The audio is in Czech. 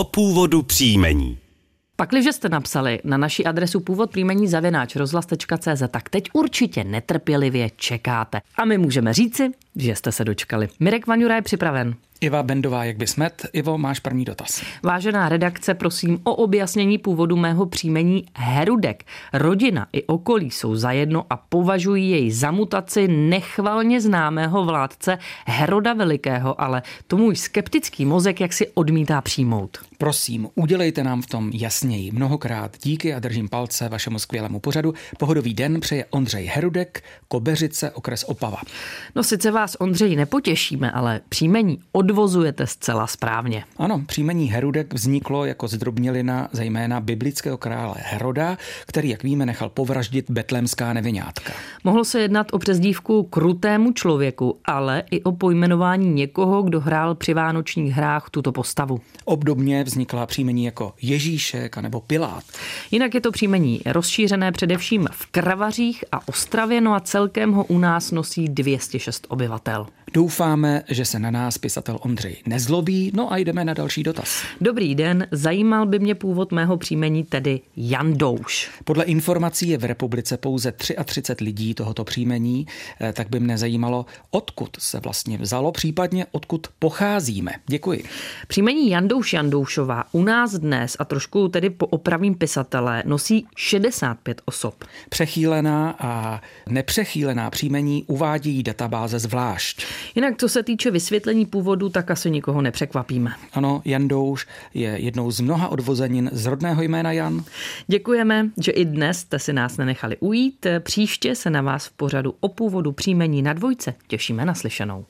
o původu příjmení. Pakliže jste napsali na naši adresu původ příjmení zavináč rozhlas.cz, tak teď určitě netrpělivě čekáte. A my můžeme říci, že jste se dočkali. Mirek Vaňura je připraven. Iva Bendová, jak by smet. Ivo, máš první dotaz. Vážená redakce, prosím o objasnění původu mého příjmení Herudek. Rodina i okolí jsou zajedno a považují jej za mutaci nechvalně známého vládce Heroda Velikého, ale to můj skeptický mozek jak si odmítá přijmout. Prosím, udělejte nám v tom jasněji. Mnohokrát díky a držím palce vašemu skvělému pořadu. Pohodový den přeje Ondřej Herudek, Kobeřice, okres Opava. No sice vás, Ondřej, nepotěšíme, ale příjmení odvozujete zcela správně. Ano, příjmení Herudek vzniklo jako zdrobnělina zejména biblického krále Heroda, který, jak víme, nechal povraždit betlemská nevinátka. Mohlo se jednat o přezdívku krutému člověku, ale i o pojmenování někoho, kdo hrál při vánočních hrách tuto postavu. Obdobně vznikla příjmení jako Ježíšek nebo Pilát. Jinak je to příjmení rozšířené především v Kravařích a Ostravě, no a celkem ho u nás nosí 206 obyvatel. Doufáme, že se na nás pisatel Ondřej nezlobí, no a jdeme na další dotaz. Dobrý den, zajímal by mě původ mého příjmení, tedy Jandouš. Podle informací je v republice pouze 33 lidí tohoto příjmení, eh, tak by mne zajímalo, odkud se vlastně vzalo, případně odkud pocházíme. Děkuji. Příjmení Jandouš Jandoušová u nás dnes a trošku tedy po opravím pisatele nosí 65 osob. Přechýlená a nepřechýlená příjmení uvádí databáze zvlášť. Jinak, co se týče vysvětlení původu, tak asi nikoho nepřekvapíme. Ano, Jandouš je jednou z mnoha odvozenin z rodného jména Jan. Děkujeme, že i dnes jste si nás nenechali ujít. Příště se na vás v pořadu o původu příjmení na dvojce těšíme na slyšenou.